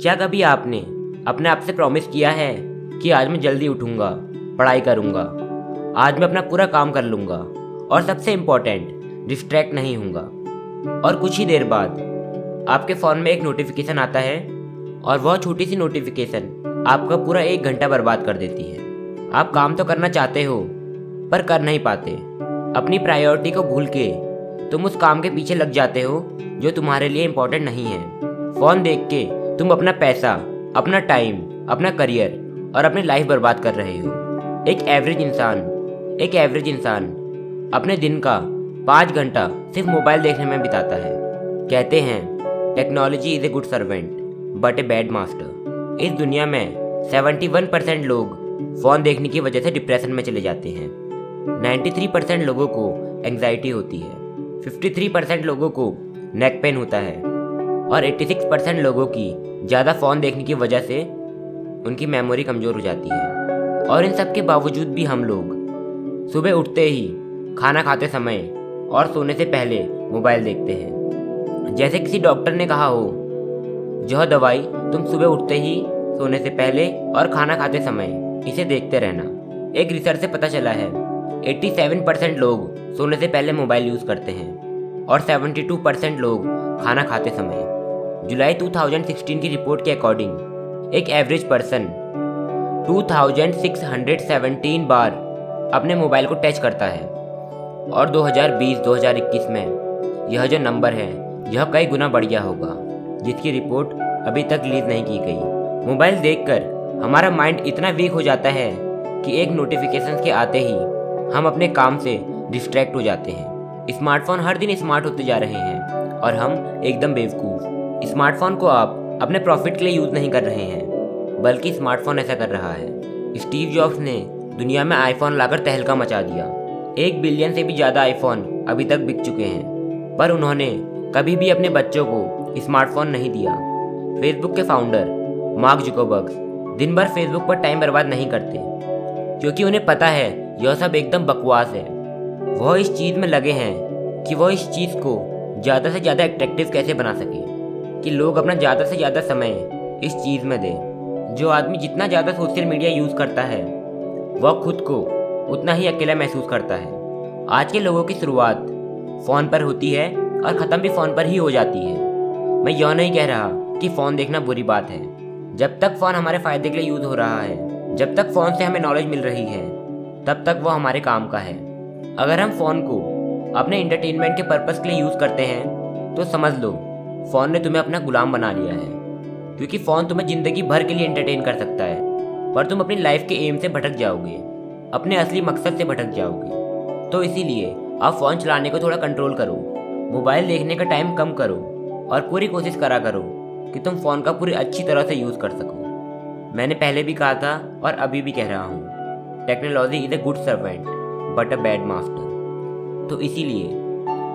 क्या कभी आपने अपने आप से प्रॉमिस किया है कि आज मैं जल्दी उठूँगा, पढ़ाई करूँगा, आज मैं अपना पूरा काम कर लूँगा और सबसे इम्पोर्टेंट डिस्ट्रैक्ट नहीं होऊँगा? और कुछ ही देर बाद आपके फ़ोन में एक नोटिफिकेशन आता है और वह छोटी सी नोटिफिकेशन आपका पूरा एक घंटा बर्बाद कर देती है। आप काम तो करना चाहते हो, पर कर नहीं पाते। अपनी प्रायोरिटी को भूल के तुम उस काम के पीछे लग जाते हो, जो तुम्हारे लिए इम्पोर्टेंट नहीं है। फ़ोन देख के तुम अपना पैसा, अपना टाइम अपना करियर और अपनी लाइफ बर्बाद कर रहे हो। एक एवरेज इंसान, एक एवरेज इंसान अपने दिन का पाँच घंटा सिर्फ़ मोबाइल देखने में बिताता है। कहते हैं technology is a good servant but a bad master इस दुनिया में 71 परसेंट लोग फ़ोन देखने की वजह से डिप्रेशन में चले जाते हैं। 93 परसेंट लोगों को एंग्जाइटी होती है। 53 परसेंट लोगों को नेक पेन होता है। और 86 परसेंट लोगों की ज़्यादा फ़ोन देखने की वजह से उनकी मेमोरी कमज़ोर हो जाती है। और इन सब के बावजूद भी हम लोग सुबह उठते ही खाना खाते समय और सोने से पहले मोबाइल देखते हैं। जैसे किसी डॉक्टर ने कहा हो जो दवाई तुम सुबह उठते ही सोने से पहले और खाना खाते समय इसे देखते रहना। एक रिसर्च से पता चला है 87 परसेंट लोग सोने से पहले मोबाइल यूज़ करते हैं और 72 परसेंट लोग खाना खाते समय। जुलाई 2016 की रिपोर्ट के अकॉर्डिंग, एक एवरेज पर्सन 2617 बार अपने मोबाइल को टच करता है और 2020-2021 में यह जो नंबर है, यह कई गुना बढ़ गया होगा, जिसकी रिपोर्ट अभी तक रिलीज़ नहीं की गई। मोबाइल देखकर हमारा माइंड इतना वीक हो जाता है कि एक नोटिफिकेशन के आते ही हम अपने काम से डिस्ट्रैक्ट हो जाते हैं। स्मार्टफ़ोन हर दिन स्मार्ट होते जा रहे हैं और हम एकदम बेवकूफ़। स्मार्टफ़ोन को आप अपने प्रॉफिट के लिए यूज़ नहीं कर रहे हैं, बल्कि स्मार्टफ़ोन ऐसा कर रहा है। स्टीव जॉब्स ने दुनिया में आईफोन लाकर तहलका मचा दिया। एक बिलियन से भी ज़्यादा आईफोन अभी तक बिक चुके हैं, पर उन्होंने कभी भी अपने बच्चों को स्मार्टफ़ोन नहीं दिया। फेसबुक के फाउंडर मार्क जुकोबर्ग दिन भर फेसबुक पर टाइम बर्बाद नहीं करते, क्योंकि उन्हें पता है यह सब एकदम बकवास है। वह इस चीज़ में लगे हैं कि वह इस चीज़ को ज़्यादा से ज़्यादा एट्रैक्टिव कैसे बना सके। कि लोग अपना ज़्यादा से ज़्यादा समय इस चीज़ में दें। जो आदमी जितना ज़्यादा सोशल मीडिया यूज़ करता है, वह खुद को उतना ही अकेला महसूस करता है। आज के लोगों की शुरुआत फ़ोन पर होती है और ख़त्म भी फ़ोन पर ही हो जाती है। मैं यह नहीं कह रहा कि फ़ोन देखना बुरी बात है। जब तक फ़ोन हमारे फ़ायदे के लिए यूज़ हो रहा है, जब तक फ़ोन से हमें नॉलेज मिल रही है, तब तक वो हमारे काम का है। अगर हम फ़ोन को अपने इंटरटेनमेंट के पर्पज़ के लिए यूज़ करते हैं तो समझ लो फ़ोन ने तुम्हें अपना गुलाम बना लिया है। क्योंकि फ़ोन तुम्हें ज़िंदगी भर के लिए इंटरटेन कर सकता है। पर तुम अपनी लाइफ के एम से भटक जाओगे। अपने असली मकसद से भटक जाओगे। तो इसीलिए आप फ़ोन चलाने को थोड़ा कंट्रोल करो। मोबाइल देखने का टाइम कम करो। और पूरी कोशिश करा करो कि तुम फ़ोन का पूरी अच्छी तरह से यूज़ कर सको। मैंने पहले भी कहा था और अभी भी कह रहा हूँ। Technology is a good servant but a bad master तो इसीलिए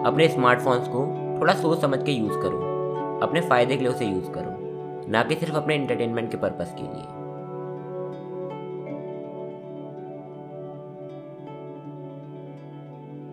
अपने स्मार्टफोन्स को थोड़ा सोच समझ के यूज़ करो। अपने फ़ायदे के लिए उसे यूज़ करो, ना कि सिर्फ़ अपने इंटरटेनमेंट के पर्पज़ के लिए।